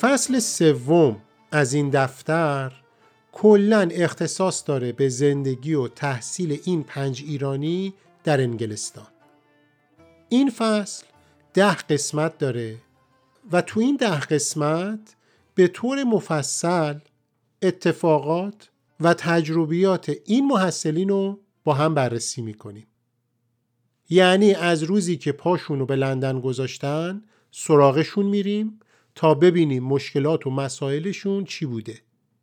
فصل سوم از این دفتر کلا اختصاص داره به زندگی و تحصیل این پنج ایرانی در انگلستان. این فصل ده قسمت داره و تو این ده قسمت به طور مفصل اتفاقات و تجربیات این محصلین رو با هم بررسی می‌کنیم. یعنی از روزی که پاشون رو به لندن گذاشتن سراغشون میریم تا ببینیم مشکلات و مسائلشون چی بوده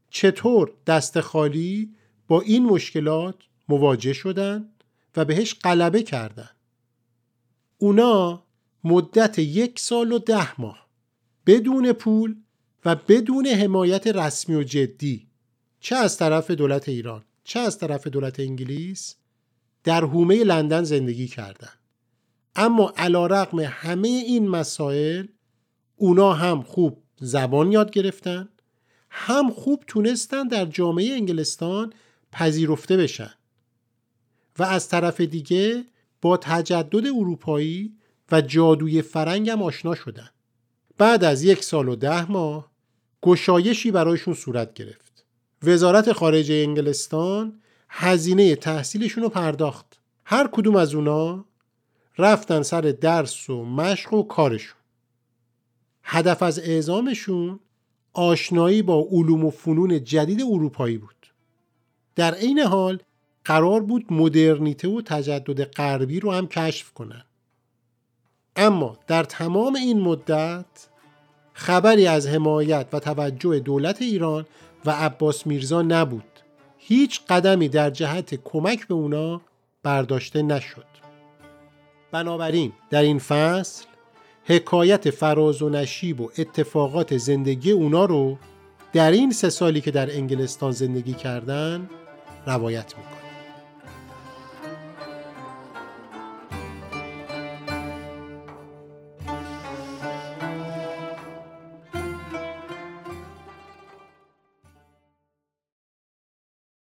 چطور دست خالی با این مشکلات مواجه شدن و بهش غلبه کردن اونا مدت یک سال و ده ماه بدون پول و بدون حمایت رسمی و جدی چه از طرف دولت ایران چه از طرف دولت انگلیس در حومه لندن زندگی کردند. اما علا رقم همه این مسائل اونا هم خوب زبان یاد گرفتن هم خوب تونستن در جامعه انگلستان پذیرفته بشن. و از طرف دیگه با تجدد اروپایی و جادوی فرنگ هم آشنا شدن. بعد از یک سال و ده ماه گشایشی برایشون صورت گرفت. وزارت خارجه انگلستان هزینه تحصیلشون رو پرداخت. هر کدوم از اونا رفتن سر درس و مشق و کارشون. هدف از اعزامشون آشنایی با علوم و فنون جدید اروپایی بود. در عین حال قرار بود مدرنیته و تجدد غربی رو هم کشف کنن. اما در تمام این مدت خبری از حمایت و توجه دولت ایران و عباس میرزا نبود. هیچ قدمی در جهت کمک به اونا برداشته نشد. بنابراین در این فصل حکایت فراز و نشیب و اتفاقات زندگی اونا رو در این سه سالی که در انگلستان زندگی کردن روایت می‌کنه.